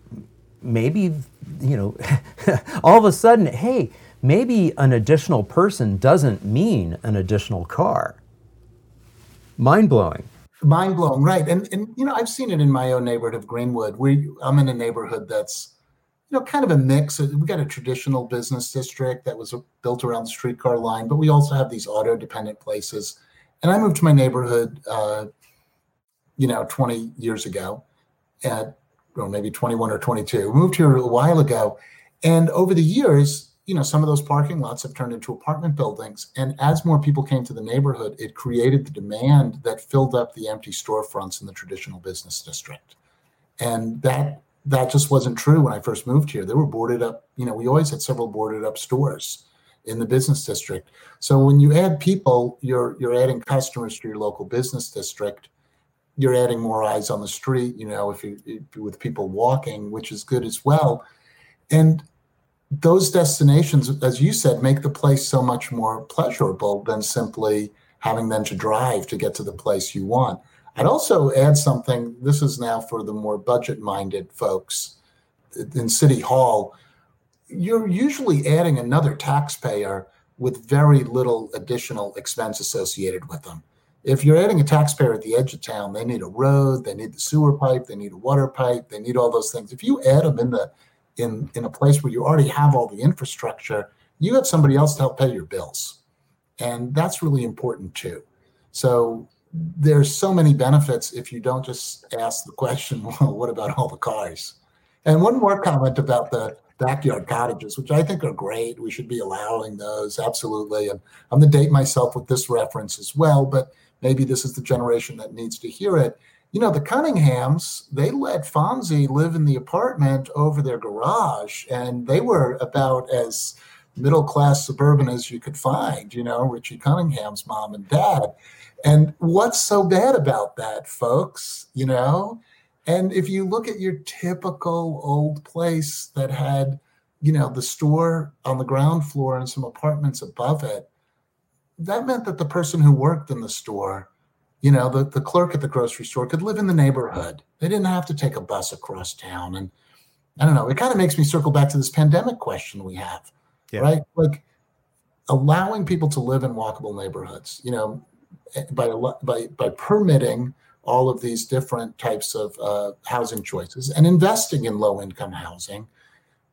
maybe you know, all of a sudden, hey, maybe an additional person doesn't mean an additional car. Mind blowing. Mind blowing, right? And and you know, I've seen it in my own neighborhood of Greenwood. We I'm in a neighborhood that's you know, kind of a mix. We've got a traditional business district that was built around the streetcar line, but we also have these auto dependent places. And I moved to my neighborhood, uh, you know, 20 years ago, at or maybe 21 or 22. moved here a while ago, and over the years, you know, some of those parking lots have turned into apartment buildings. And as more people came to the neighborhood, it created the demand that filled up the empty storefronts in the traditional business district. And that that just wasn't true when I first moved here. They were boarded up. You know, we always had several boarded up stores in the business district. So when you add people, you're you're adding customers to your local business district. You're adding more eyes on the street. You know, if you if, with people walking, which is good as well. And those destinations, as you said, make the place so much more pleasurable than simply having them to drive to get to the place you want. I'd also add something. This is now for the more budget minded folks in City Hall. You're usually adding another taxpayer with very little additional expense associated with them. If you're adding a taxpayer at the edge of town, they need a road, they need the sewer pipe, they need a water pipe, they need all those things. If you add them in the in in a place where you already have all the infrastructure, you have somebody else to help pay your bills. And that's really important too. So there's so many benefits if you don't just ask the question, well, what about all the cars? And one more comment about the backyard cottages, which I think are great. We should be allowing those, absolutely. And I'm going to date myself with this reference as well, but maybe this is the generation that needs to hear it. You know, the Cunninghams, they let Fonzie live in the apartment over their garage, and they were about as middle class suburban as you could find, you know, Richie Cunningham's mom and dad. And what's so bad about that, folks? You know? And if you look at your typical old place that had, you know, the store on the ground floor and some apartments above it, that meant that the person who worked in the store, you know, the, the clerk at the grocery store could live in the neighborhood. They didn't have to take a bus across town. And I don't know, it kind of makes me circle back to this pandemic question we have, yeah. right? Like allowing people to live in walkable neighborhoods. You know, by by by permitting all of these different types of uh, housing choices and investing in low income housing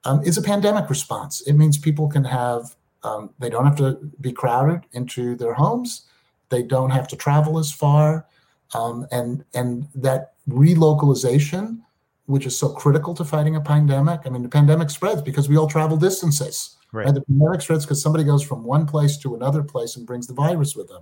um, is a pandemic response. It means people can have um, they don't have to be crowded into their homes. They don't have to travel as far, um, and and that relocalization, which is so critical to fighting a pandemic. I mean, the pandemic spreads because we all travel distances. Right. And the pandemic spreads because somebody goes from one place to another place and brings the virus with them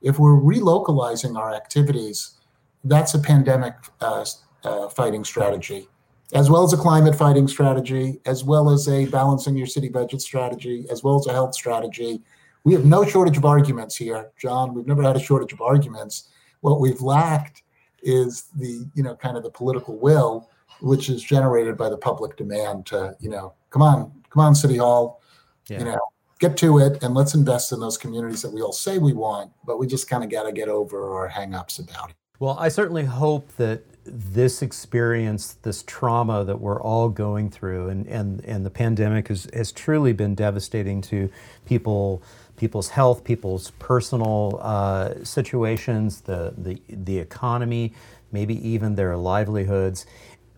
if we're relocalizing our activities, that's a pandemic uh, uh, fighting strategy, as well as a climate fighting strategy, as well as a balancing your city budget strategy, as well as a health strategy. we have no shortage of arguments here, John. We've never had a shortage of arguments. What we've lacked is the, you know, kind of the political will, which is generated by the public demand to, you know, come on, come on, City Hall, yeah. you know, get to it and let's invest in those communities that we all say we want, but we just kind of got to get over our hangups about it. Well, I certainly hope that this experience, this trauma that we're all going through, and, and, and the pandemic has, has truly been devastating to people people's health, people's personal uh, situations, the, the, the economy, maybe even their livelihoods.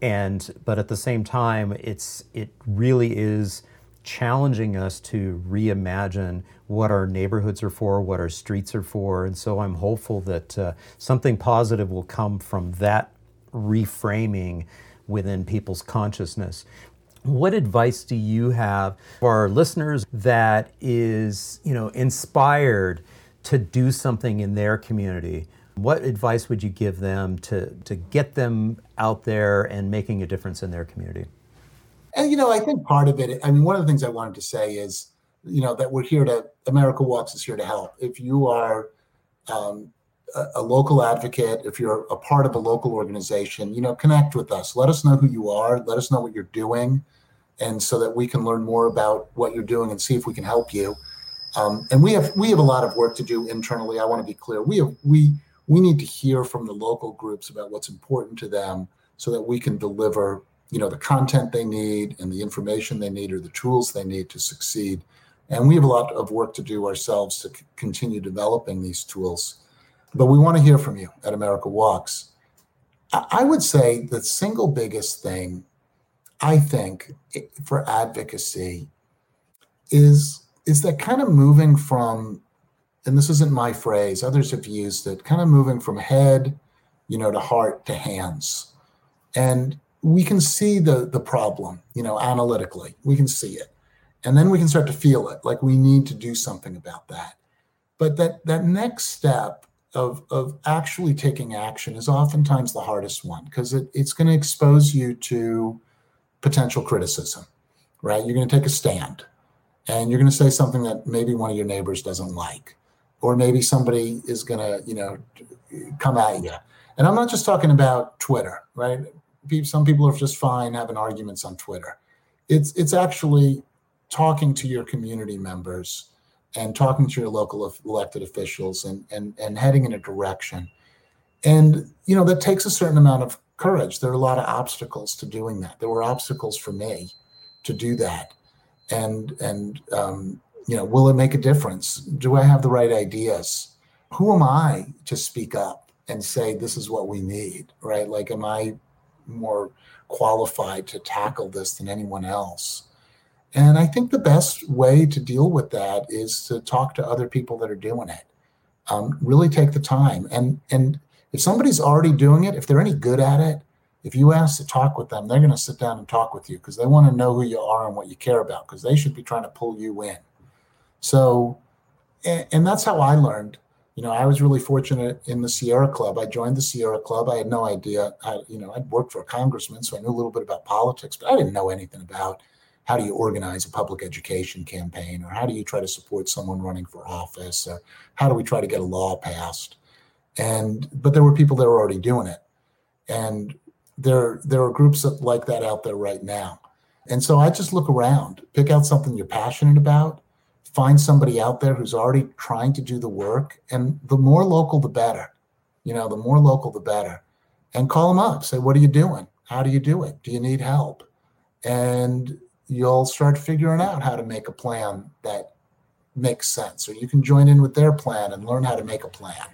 And, but at the same time, it's, it really is challenging us to reimagine what our neighborhoods are for, what our streets are for. And so I'm hopeful that uh, something positive will come from that reframing within people's consciousness. What advice do you have for our listeners that is, you know, inspired to do something in their community? What advice would you give them to, to get them out there and making a difference in their community? And you know, I think part of it, I mean, one of the things I wanted to say is, you know, that we're here to America Walks is here to help. If you are um, a, a, local advocate, if you're a part of a local organization, you know, connect with us. Let us know who you are. Let us know what you're doing, and so that we can learn more about what you're doing and see if we can help you. Um, and we have we have a lot of work to do internally. I want to be clear. We have we we need to hear from the local groups about what's important to them, so that we can deliver you know the content they need and the information they need or the tools they need to succeed. And we have a lot of work to do ourselves to c- continue developing these tools. But we want to hear from you at america walks. I-, I would say the single biggest thing i think for advocacy is is that kind of moving from and this isn't my phrase others have used it kind of moving from head you know to heart to hands. And we can see the the problem you know analytically. We can see it. And then we can start to feel it like we need to do something about that. But that that next step of of actually taking action is oftentimes the hardest one because it, it's going to expose you to potential criticism right? You're going to take a stand and you're going to say something that maybe one of your neighbors doesn't like or maybe somebody is going to you know come at you and i'm not just talking about twitter right some people are just fine having arguments on Twitter. It's it's actually talking to your community members and talking to your local elected officials and and and heading in a direction. And you know that takes a certain amount of courage. There are a lot of obstacles to doing that. There were obstacles for me to do that. And and um, you know, will it make a difference? Do I have the right ideas? Who am I to speak up and say this is what we need? Right? Like, am I more qualified to tackle this than anyone else. And I think the best way to deal with that is to talk to other people that are doing it. Um, really take the time. And and if somebody's already doing it, if they're any good at it, if you ask to talk with them, they're going to sit down and talk with you because they want to know who you are and what you care about because they should be trying to pull you in. So, and, and that's how I learned you know, I was really fortunate in the Sierra Club. I joined the Sierra Club. I had no idea. I, you know, I'd worked for a congressman, so I knew a little bit about politics, but I didn't know anything about how do you organize a public education campaign, or how do you try to support someone running for office, or how do we try to get a law passed. And but there were people that were already doing it, and there there are groups like that out there right now. And so I just look around, pick out something you're passionate about, find somebody out there who's already trying to do the work and the more local the better. You know the more local the better. And call them up say what are you doing? How do you do it? Do you need help? And you'll start figuring out how to make a plan that makes sense or you can join in with their plan and learn how to make a plan.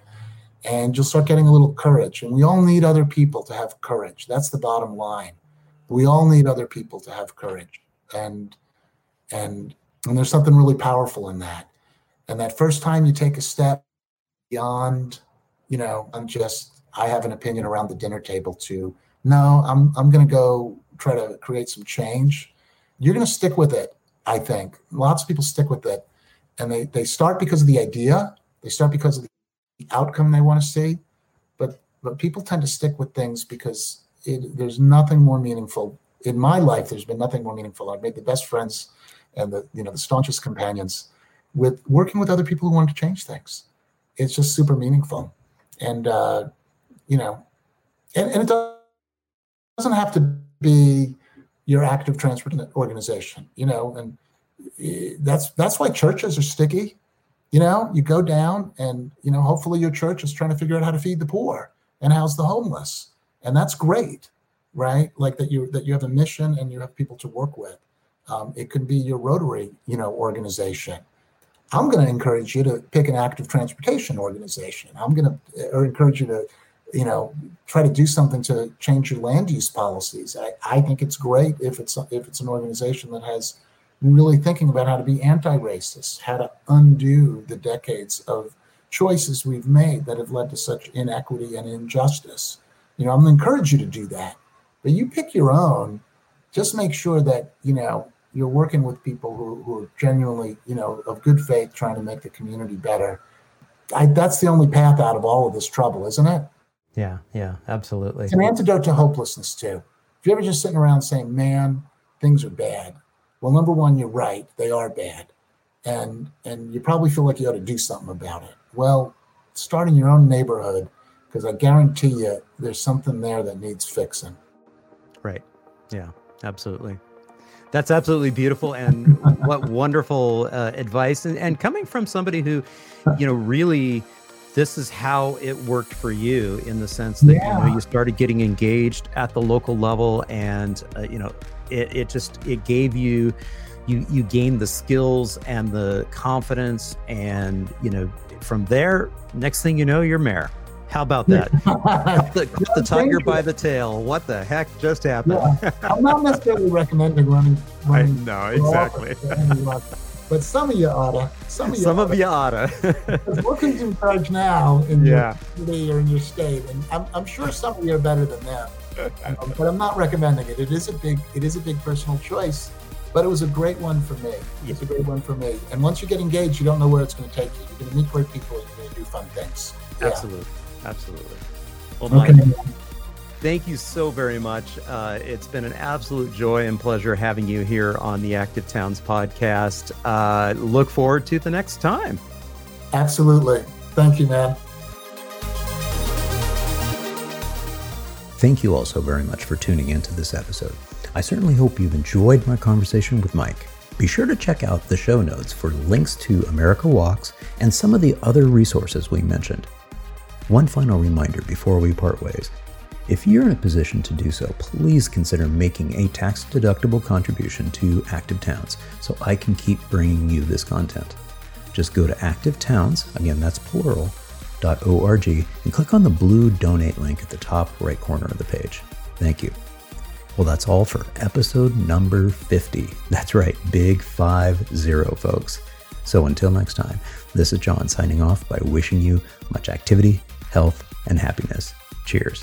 And you'll start getting a little courage and we all need other people to have courage. That's the bottom line. We all need other people to have courage. And and and there's something really powerful in that. And that first time you take a step beyond, you know, I'm just, I have an opinion around the dinner table to, no, I'm, I'm going to go try to create some change. You're going to stick with it, I think. Lots of people stick with it. And they, they start because of the idea, they start because of the outcome they want to see. But, but people tend to stick with things because it, there's nothing more meaningful. In my life, there's been nothing more meaningful. I've made the best friends and the you know the staunchest companions with working with other people who want to change things. It's just super meaningful. And, uh, you know, and, and it doesn't have to be your active transport organization, you know, and eh, that's that's why churches are sticky. You know, you go down and you know, hopefully your church is trying to figure out how to feed the poor and house the homeless. And that's great, right? Like that you that you have a mission and you have people to work with. Um, it could be your Rotary, you know, organization. I'm going to encourage you to pick an active transportation organization. I'm going to or encourage you to, you know, try to do something to change your land use policies. I, I think it's great if it's if it's an organization that has really thinking about how to be anti-racist, how to undo the decades of choices we've made that have led to such inequity and injustice. You know, I'm going to encourage you to do that, but you pick your own. Just make sure that you know you're working with people who, who are genuinely, you know, of good faith, trying to make the community better. I, that's the only path out of all of this trouble, isn't it? Yeah, yeah, absolutely. It's an antidote to hopelessness too. If you're ever just sitting around saying, "Man, things are bad," well, number one, you're right; they are bad, and and you probably feel like you ought to do something about it. Well, start in your own neighborhood because I guarantee you, there's something there that needs fixing. Right. Yeah. Absolutely. That's absolutely beautiful, and what wonderful uh, advice, and, and coming from somebody who, you know, really, this is how it worked for you in the sense that yeah. you know you started getting engaged at the local level, and uh, you know, it it just it gave you, you you gained the skills and the confidence, and you know, from there, next thing you know, you're mayor. How about that? the, the tiger by the tail. What the heck just happened? Yeah. I'm not necessarily recommending running. running no, exactly. but some of you oughta. Some of you some oughta. Of you oughta. look who's in charge now in yeah. your city or in your state, and I'm, I'm sure some of you are better than them. um, but I'm not recommending it. It is a big it is a big personal choice, but it was a great one for me. It's a great one for me. And once you get engaged, you don't know where it's going to take you. You're going to meet great people and you're going to do fun things. Yeah. Absolutely. Absolutely. Well, okay. Mike, thank you so very much. Uh, it's been an absolute joy and pleasure having you here on the Active Towns podcast. Uh, look forward to the next time. Absolutely. Thank you, man. Thank you all so very much for tuning into this episode. I certainly hope you've enjoyed my conversation with Mike. Be sure to check out the show notes for links to America Walks and some of the other resources we mentioned. One final reminder before we part ways. If you're in a position to do so, please consider making a tax deductible contribution to Active Towns so I can keep bringing you this content. Just go to Active Towns, again that's plural, .org and click on the blue donate link at the top right corner of the page. Thank you. Well, that's all for episode number 50. That's right, big 5 0, folks. So until next time, this is John signing off by wishing you much activity, health, and happiness. Cheers.